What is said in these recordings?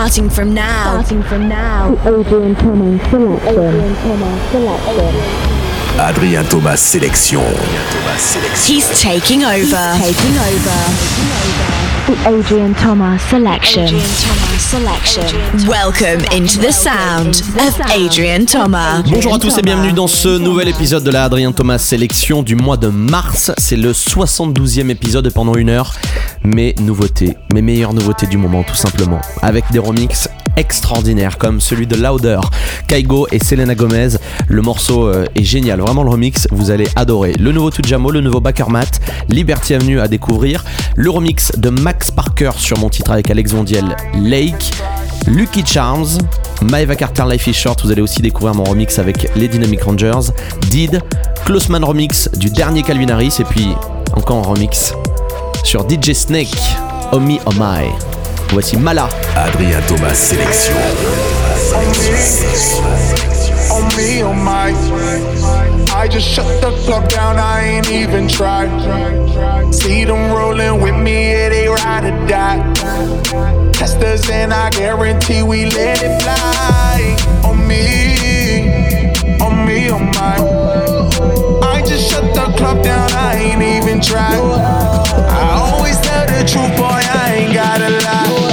Starting from now. Starting from now. The Adrian Thomas selection. Adrian Thomas selection. Adrien Thomas sélection. He's taking over. Taking over. The Adrian Thomas selection. Adrian Thomas selection. Welcome into the sound of Adrian Thomas. Bonjour à tous et bienvenue dans ce nouvel épisode de la Adrien Thomas sélection du mois de mars. C'est le 72e épisode pendant une heure. Mes nouveautés, mes meilleures nouveautés du moment tout simplement. Avec des remixes extraordinaires comme celui de Louder, Kaigo et Selena Gomez. Le morceau euh, est génial, vraiment le remix, vous allez adorer. Le nouveau Tujamo, le nouveau Bakermat, Liberty Avenue à découvrir, le remix de Max Parker sur mon titre avec Alex Vondiel, Lake. Lucky Charms, Maeva Carter Life is Short, vous allez aussi découvrir mon remix avec les Dynamic Rangers, Did, Closeman remix du dernier Calvin Harris et puis encore un remix sur DJ Snake, Oh My. Voici Mala. Adrien Thomas sélection. on me, on my. I just shut the club down, I ain't even tried. See them rolling with me, yeah, they ride or die. Testers, and I guarantee we let it fly. On me, on me, on my. I just shut the club down, I ain't even tried. I always tell the truth, boy, I ain't gotta lie.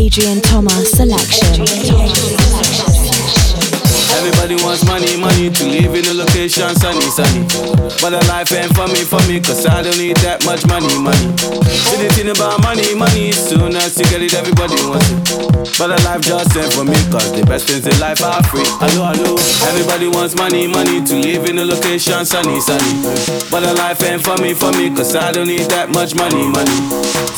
Adrian Thomas selection. Everybody wants money, money to live in a location sunny, sunny. But the life ain't for me, for me, cause I don't need that much money, money. See thing about money, money, soon as you get it, everybody wants it. But the life just ain't for me, cause the best things in life are free. Hello, hello. Everybody wants money, money to live in a location sunny, sunny. But the life ain't for me, for me, cause I don't need that much money, money.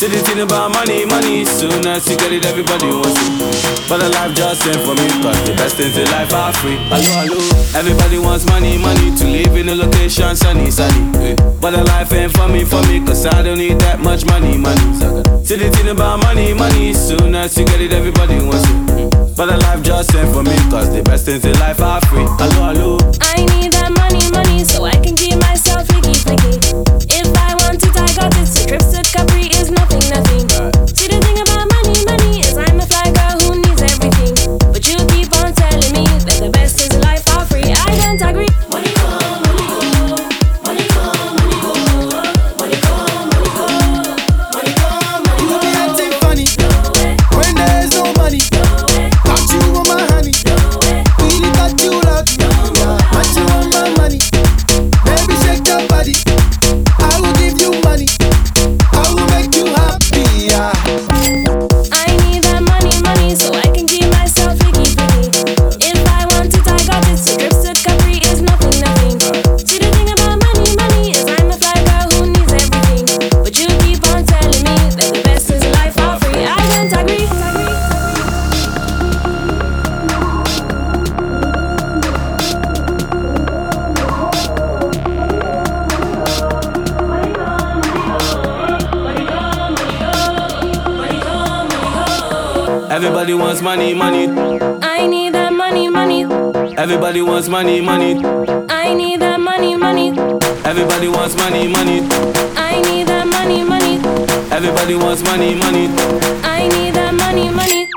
See the thing about money, money, soon as you get it, everybody wants it. But the life just ain't for me, cause the best things in life are free. Hello, hello. Everybody wants money, money to live in a location sunny, sunny. But the life ain't for me, for me, cause I don't need that much money, money. See the thing about money, money, soon as you get it, everybody wants it. But the life just ain't for me, cause the best things in life are free. Hello, hello. I need that money, money, so I can keep myself flicky, flicky. If I want it, I got it. So to Capri is nothing, nothing. Money, money. I need that money, money. Everybody wants money, money. I need that money, money. Everybody wants money, money. I need that money, money. Everybody wants money, money. I need that money, money.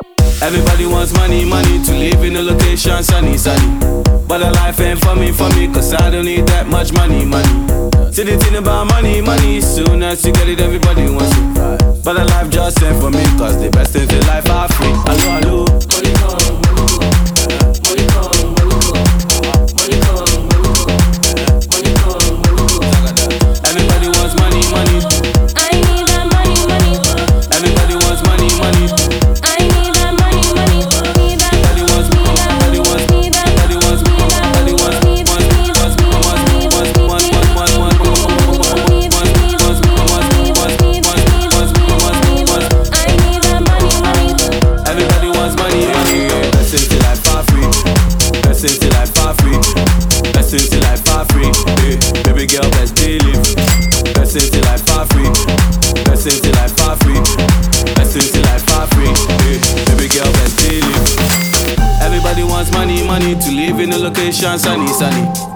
Everybody wants money, money to live in a location sunny, sunny. But the life ain't for me, for me, cause I don't need that much money, money. See the thing about money, money, soon as you get it, everybody wants it. But the life just ain't for me, cause the best things in life are free. Hello, hello. Money, to live in a location sunny, sunny.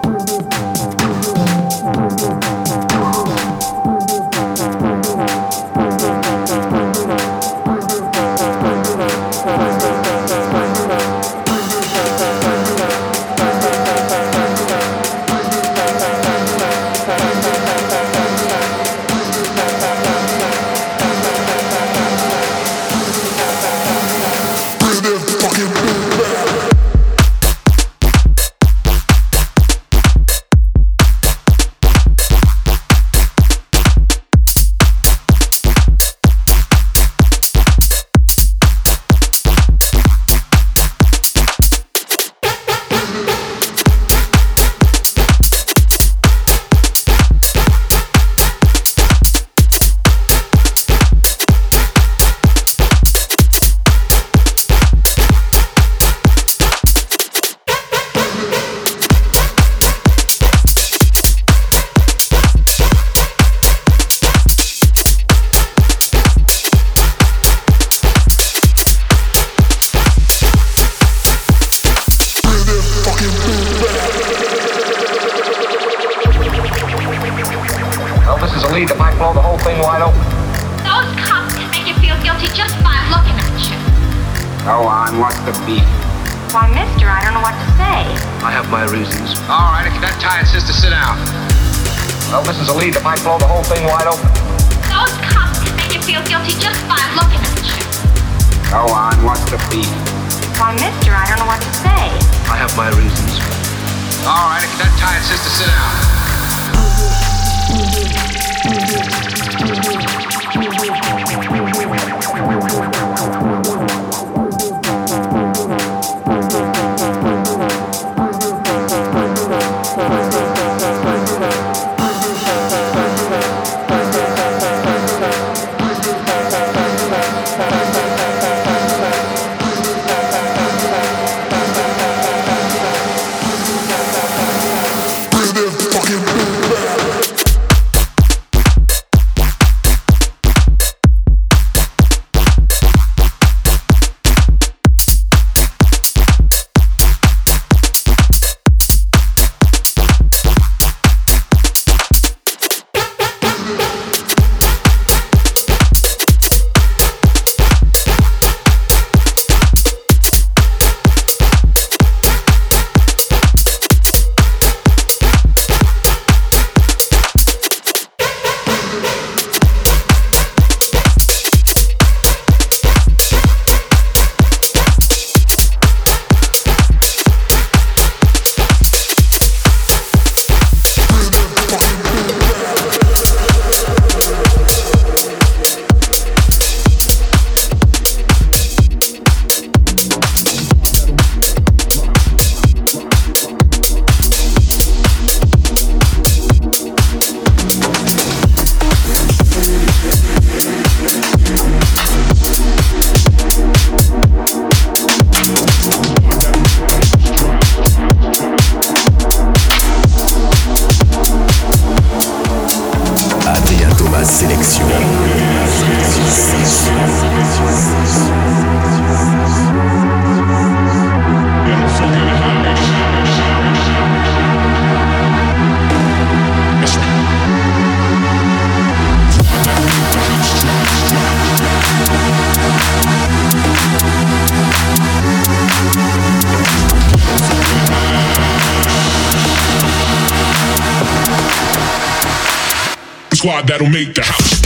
squad that'll make the house.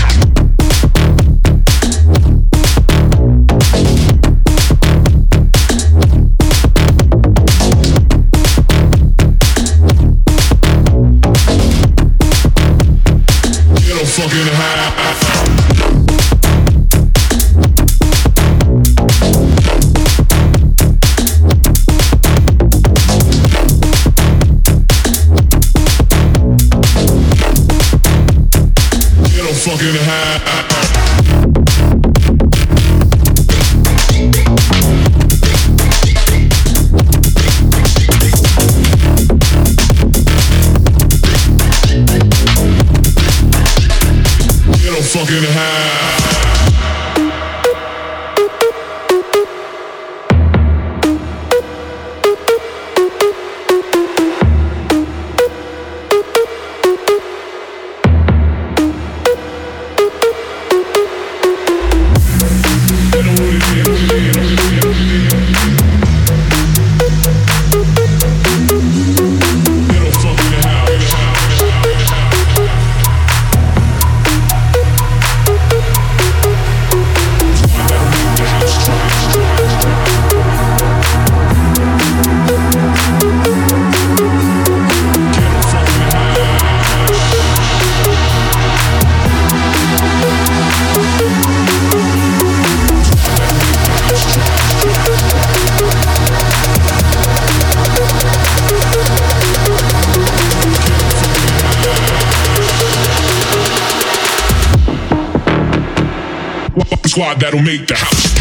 squad that'll make the house.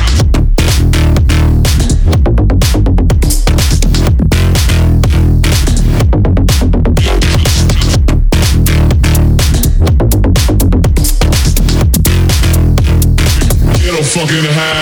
fucking.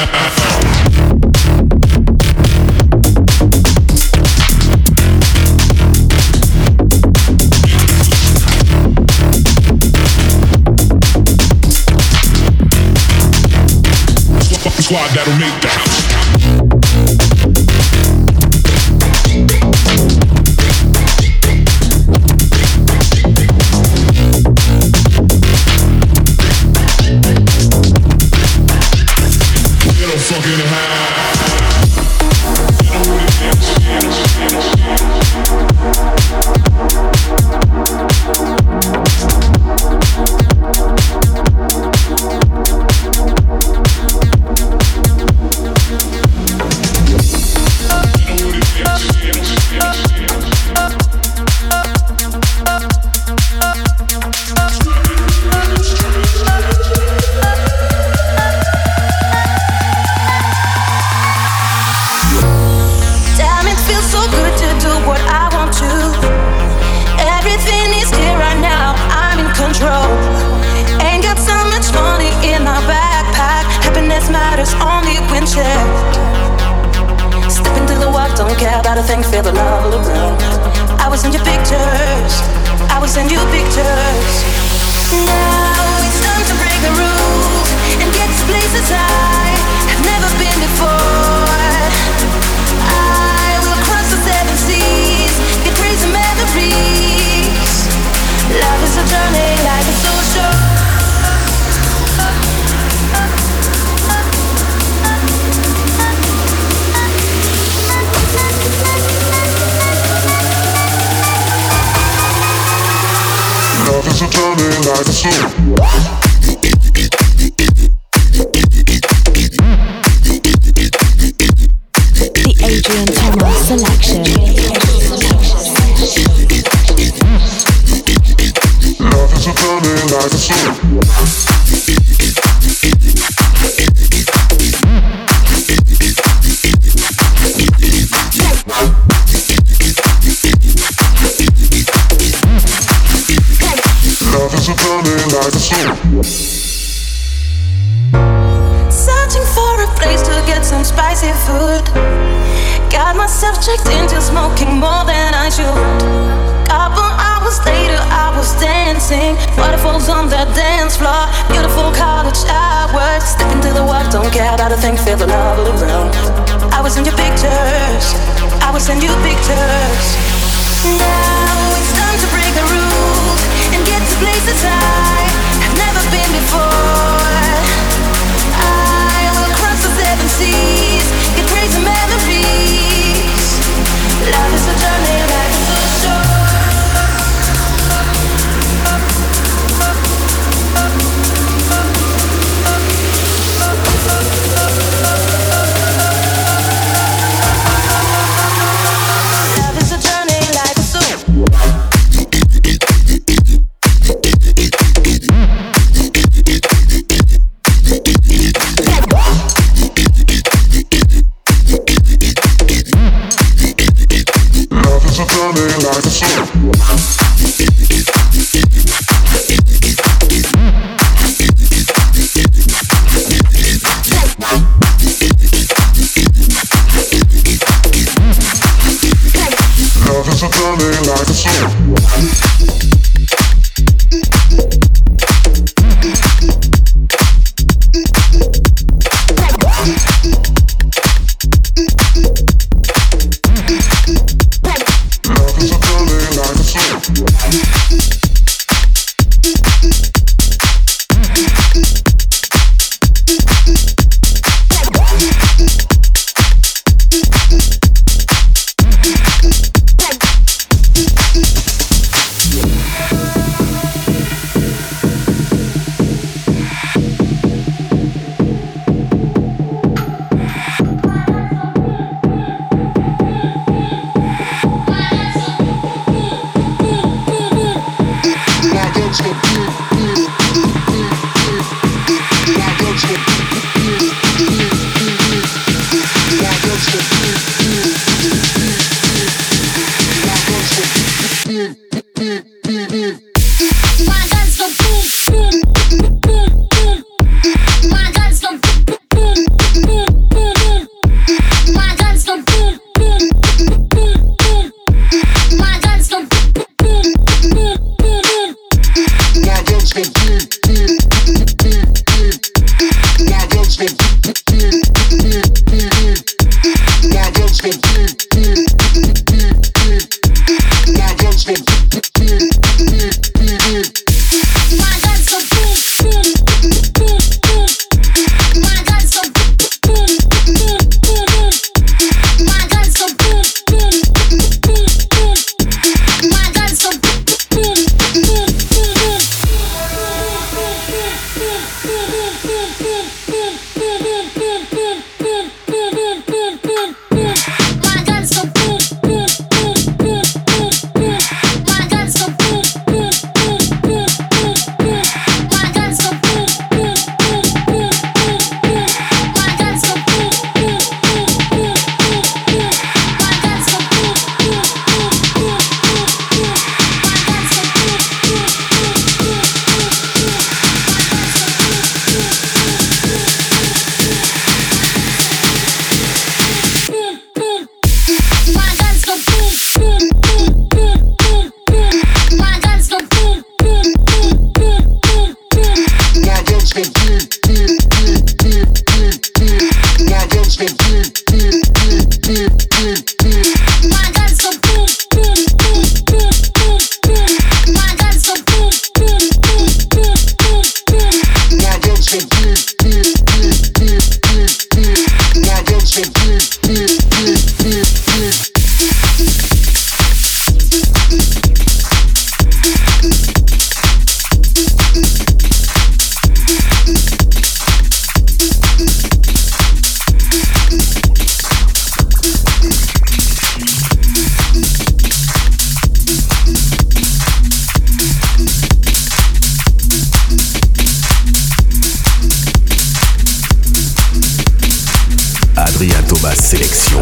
Sélection.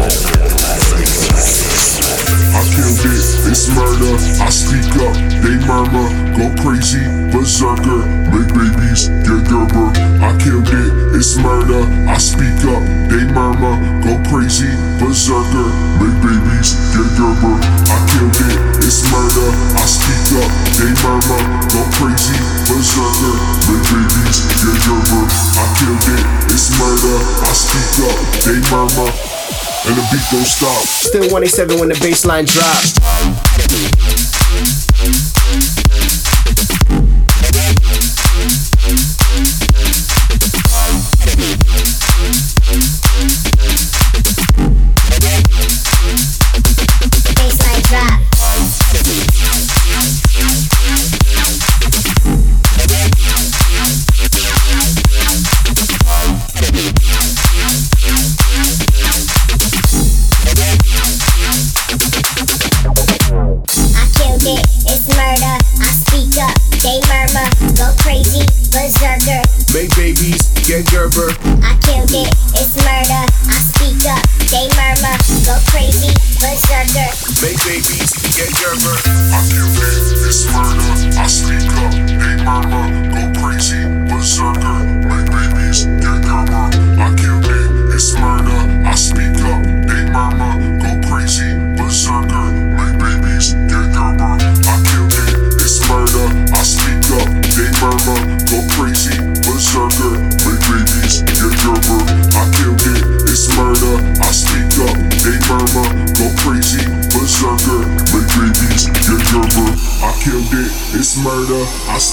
I killed it, it's murder. I speak up, they murmur, go crazy, berserker, make babies, get Gerber. I killed it, it's murder. I speak up, they murmur, go crazy, berserker, make babies, get Gerber. I killed it, it's murder. I speak up, they murmur, go crazy, berserker, make babies, get Gerber. I killed it, it's murder. I speak up, they murmur, and the beat don't stop. Still 187 when the baseline drops.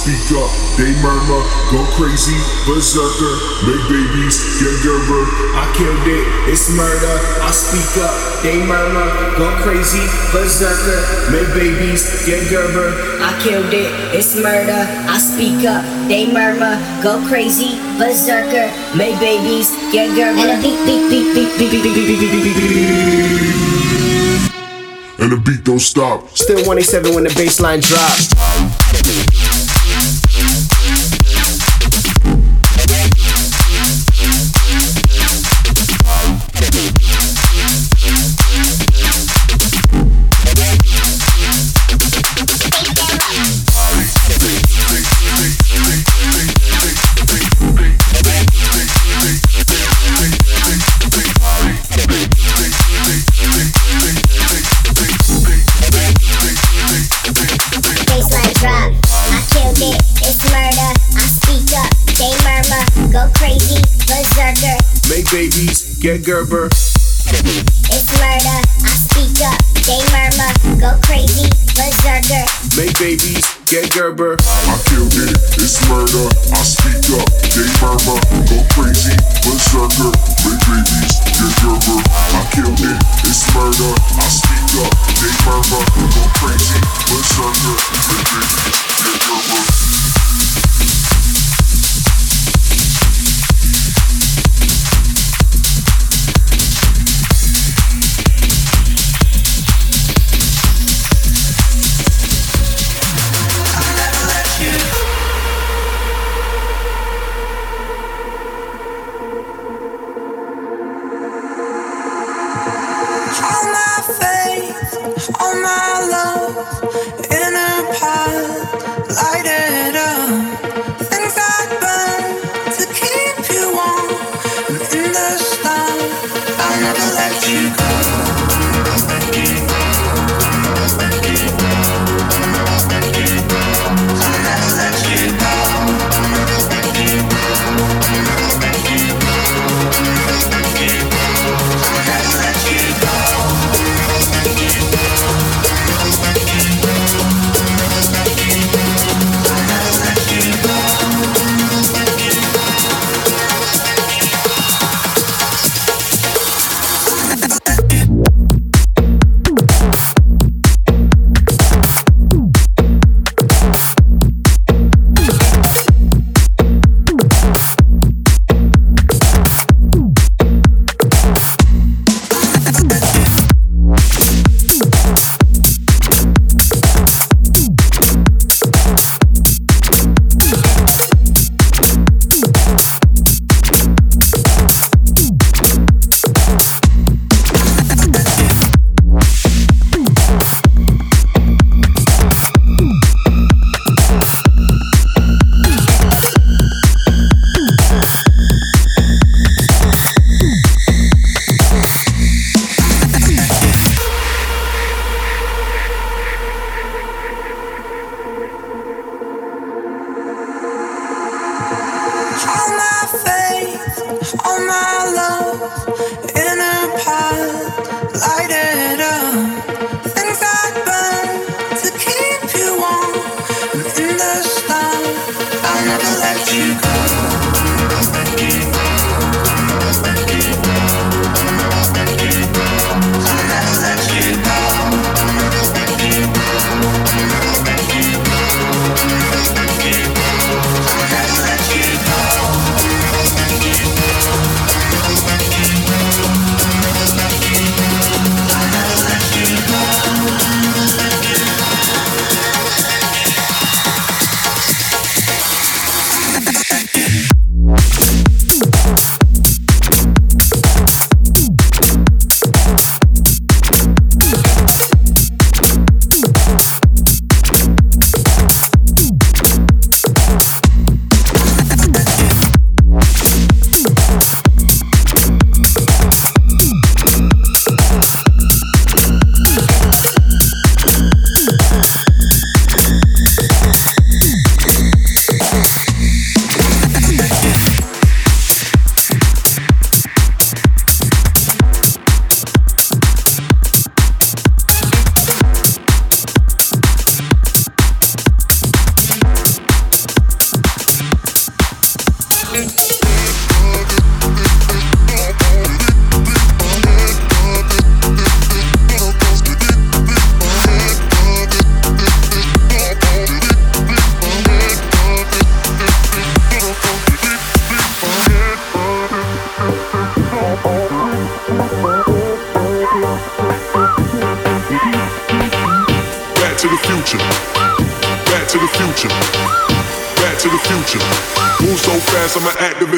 Speak up, they murmur, go crazy, berserker, make babies, get Gerber. I killed it, it's murder. I speak up, they murmur, go crazy, berserker, make babies, get Gerber. I killed it, it's murder. I speak up, they murmur, go crazy, berserker, make babies, get Gerber. And a beat, beat, beat, beat, beat, beat, beat, beat, beat, beat, beat, beat, beat. And the beat don't stop. Still 187 when the baseline drops. Gerber. It's murder. I speak up, they murmur, go crazy, berserker. Make babies, get Gerber. I killed it, it's murder. I speak up, they murmur, go crazy, berserker, make babies, get Gerber. I killed it, it's murder. I speak up, they murmur, go crazy, berserker, make babies, get Gerber.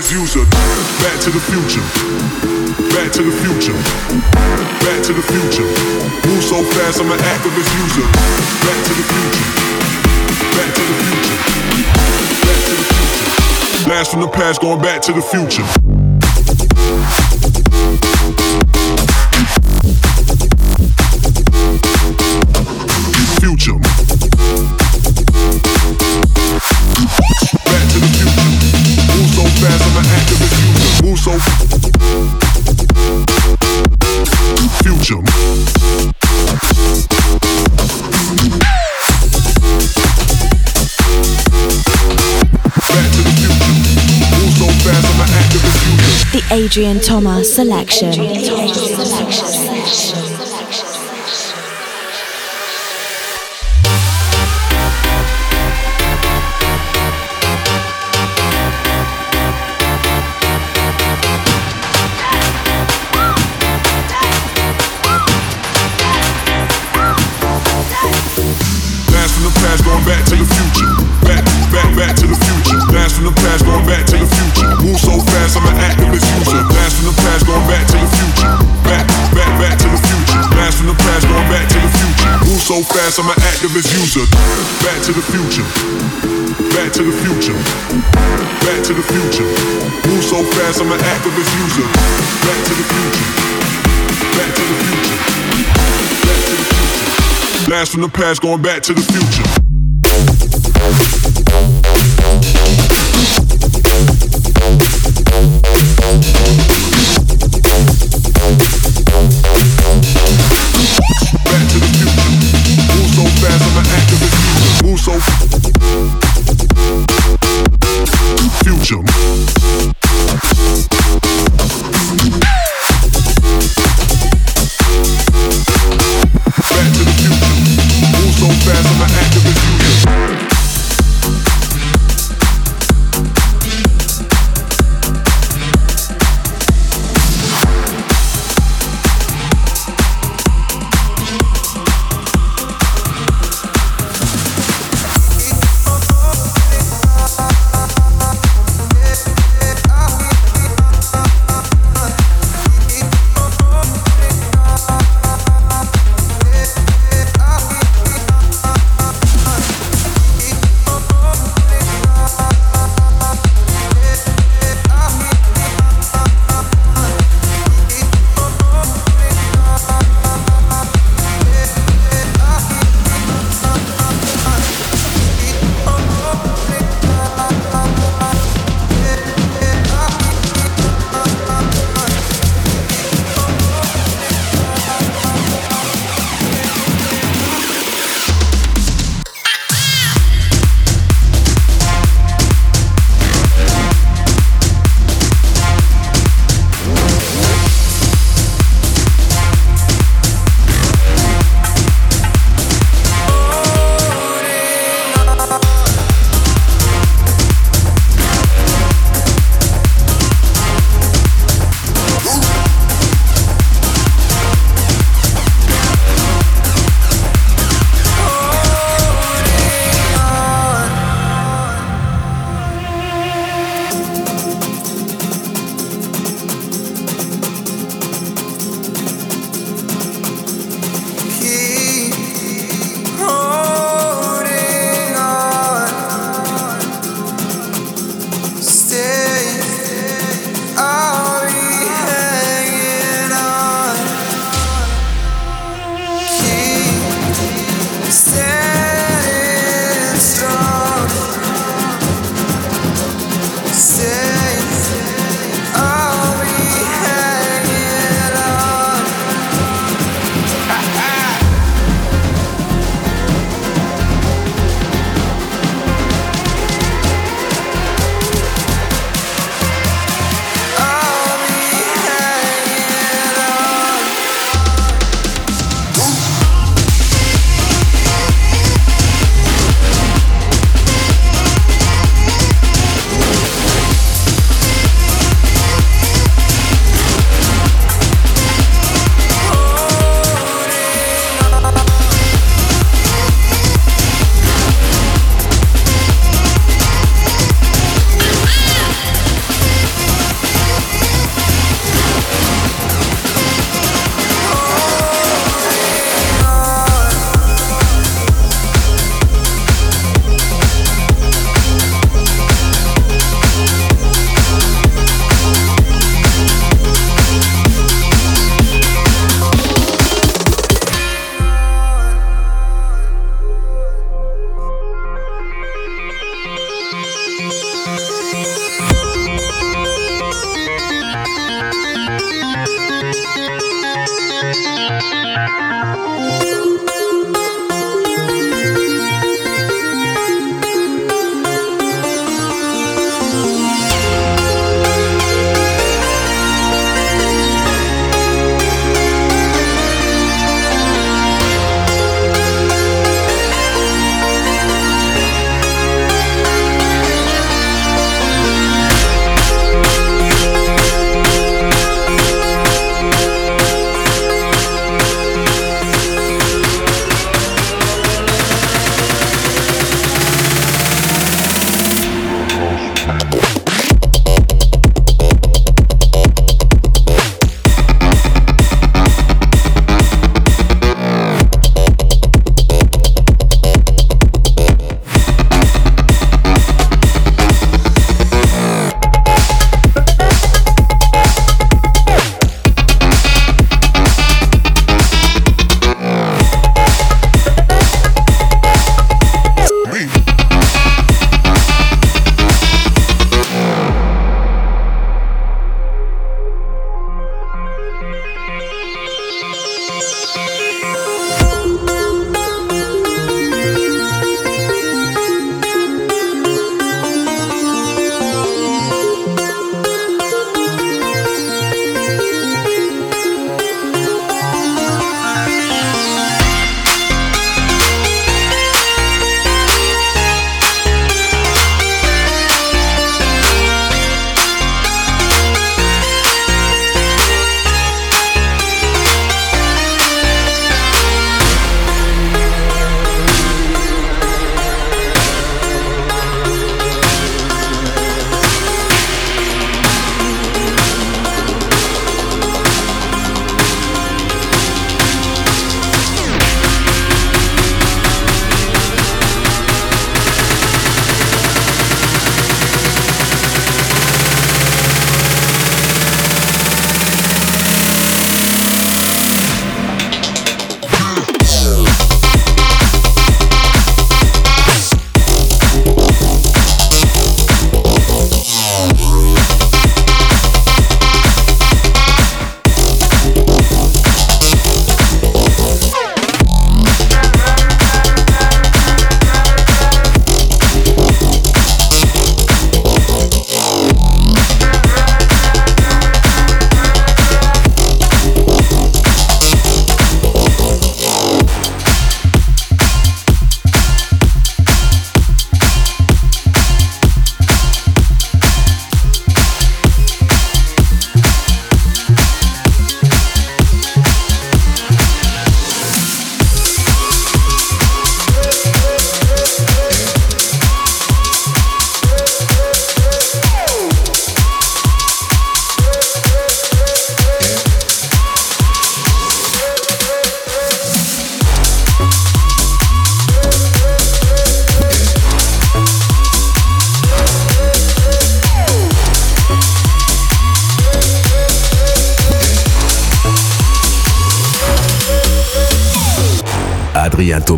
User. Back to the future. Back to the future. Back to the future. Move so fast, I'm an activist user. Back to the future. Back to the future. Back to the future. Blast from the past, going back to the. Future. User. The Adrian Thomas Selection. I'm an activist user. Back to the future. Back to the future. Back to the future. Move so fast, I'm an activist user. Back to the future. Back to the future. Back to the future. Blast from the past, going back to the future.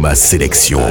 Adrien Thomas Sélection.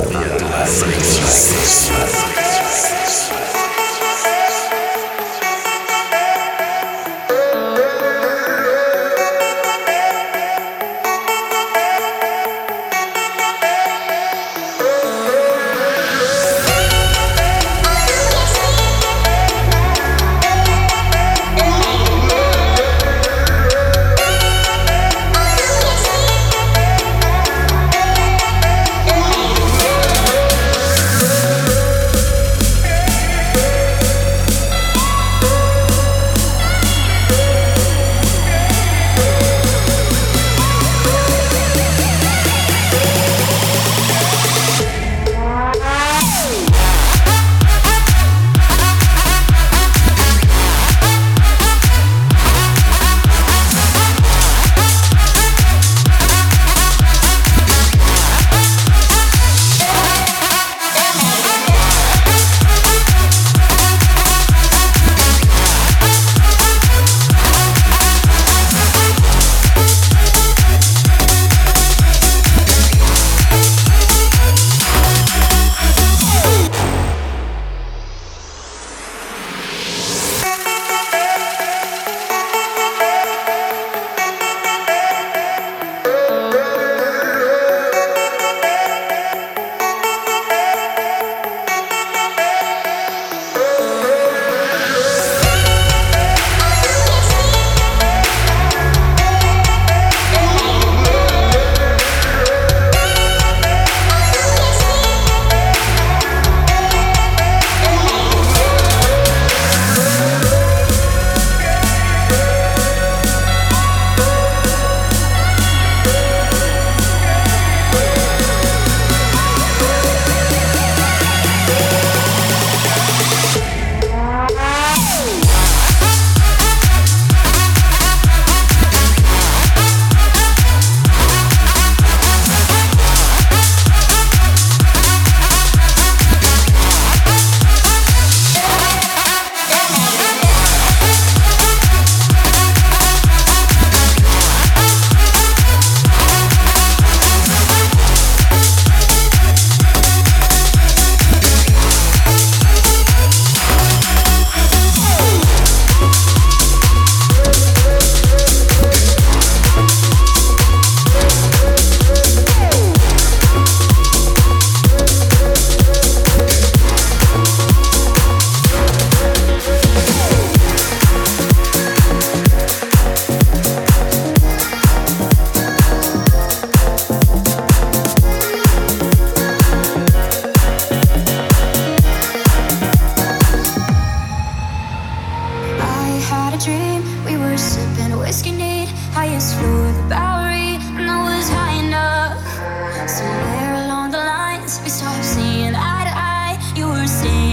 You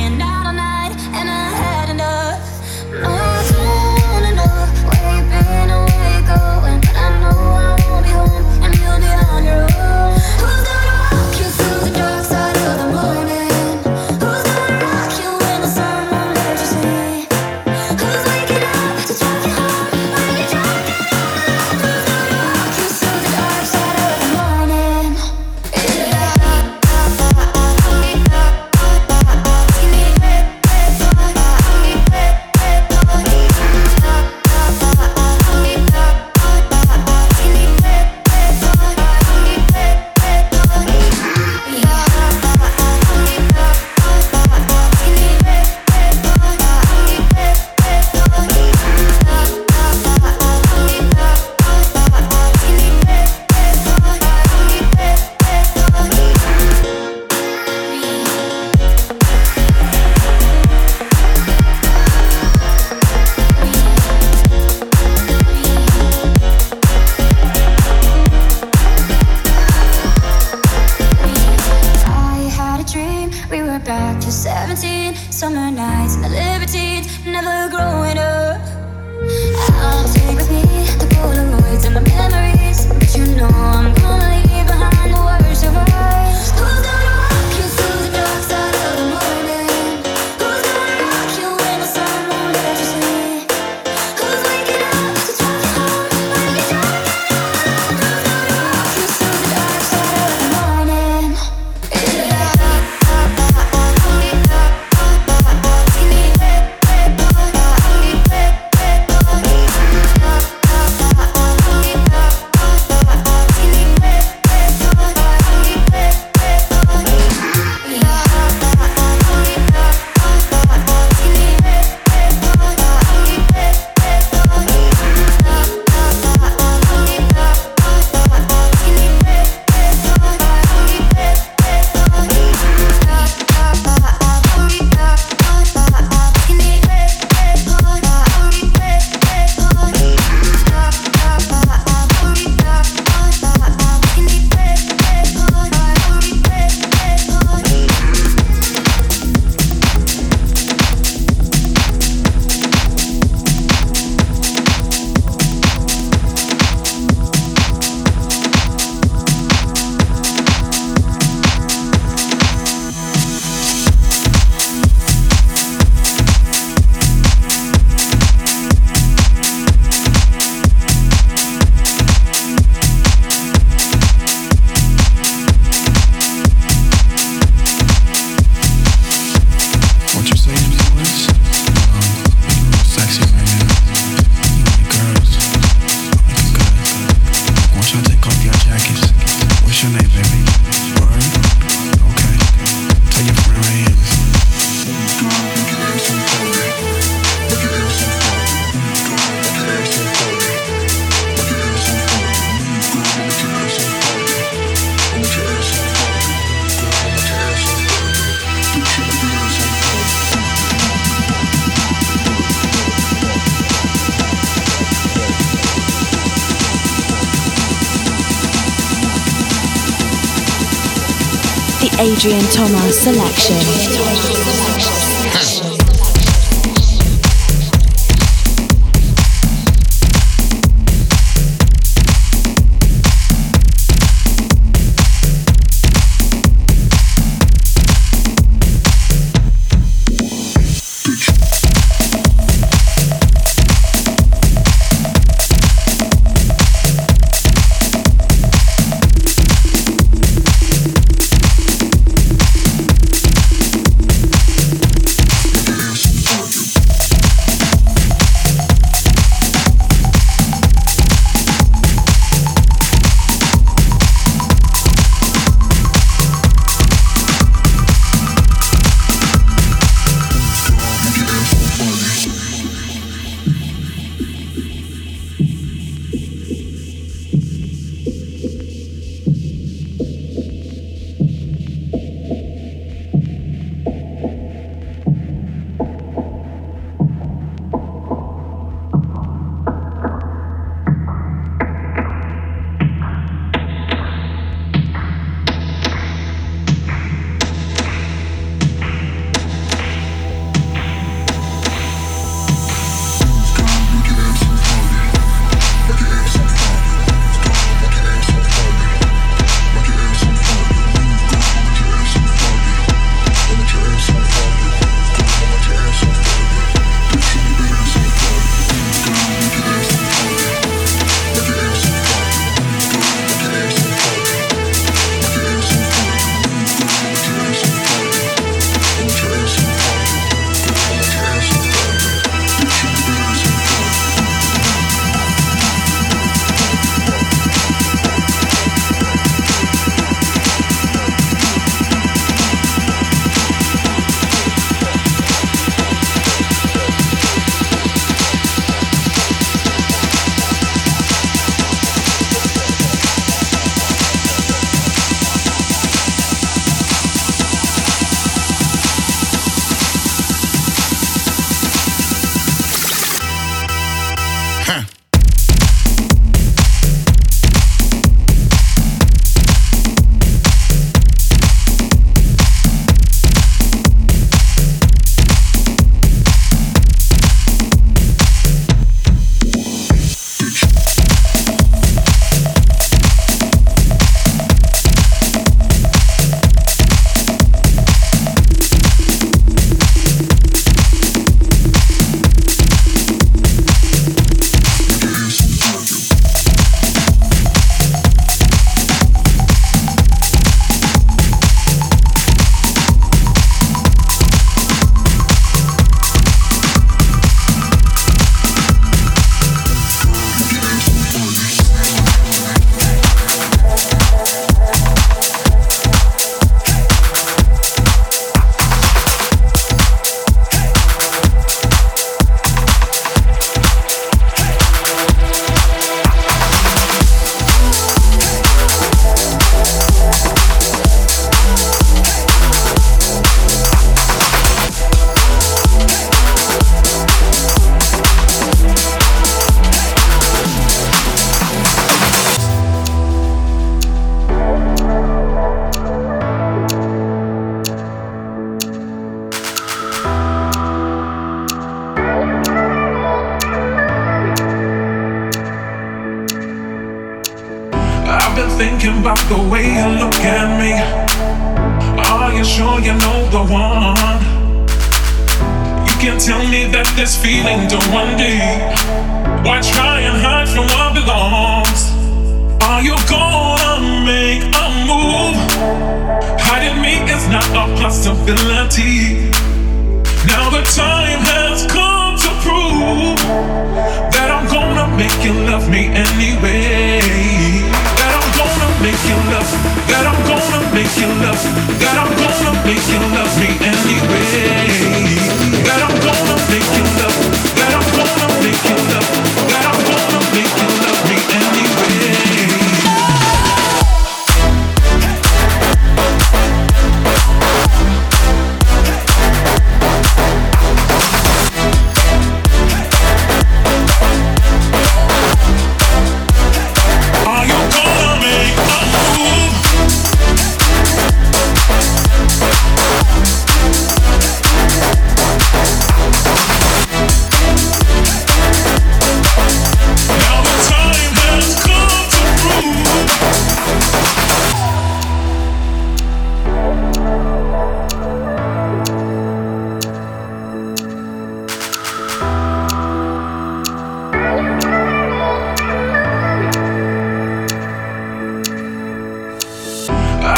Adrian Thomas Selection.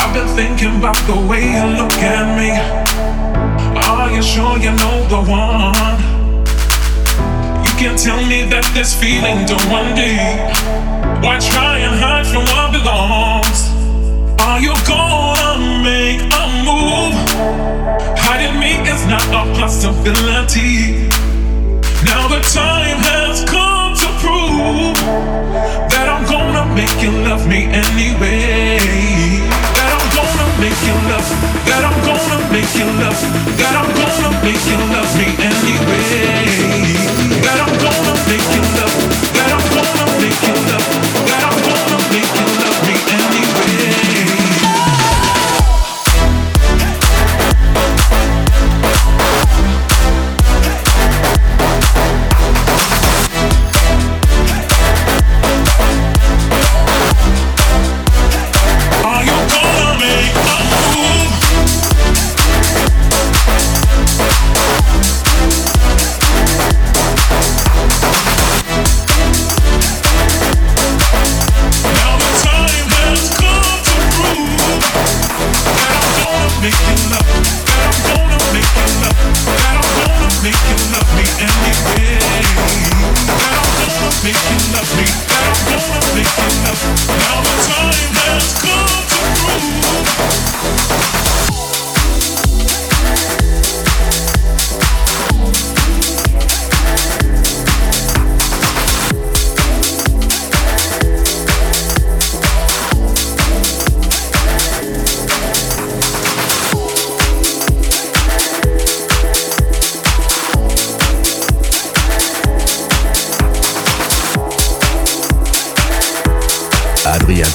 I've been thinking about the way you look at me. Are you sure you know the one? You can tell me that this feeling don't one day. Why try and hide from what belongs? Are you gonna make a move? Hiding me is not a possibility. Now the time has come to prove that I'm gonna make you love me anyway make you love, God I'm gonna make you love, God I'm gonna make you love me anyway. I'm gonna make you love, God I'm gonna make you love, God I'm gonna make you love.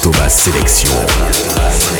Thomas Sélection.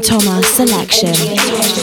Thomas Selection.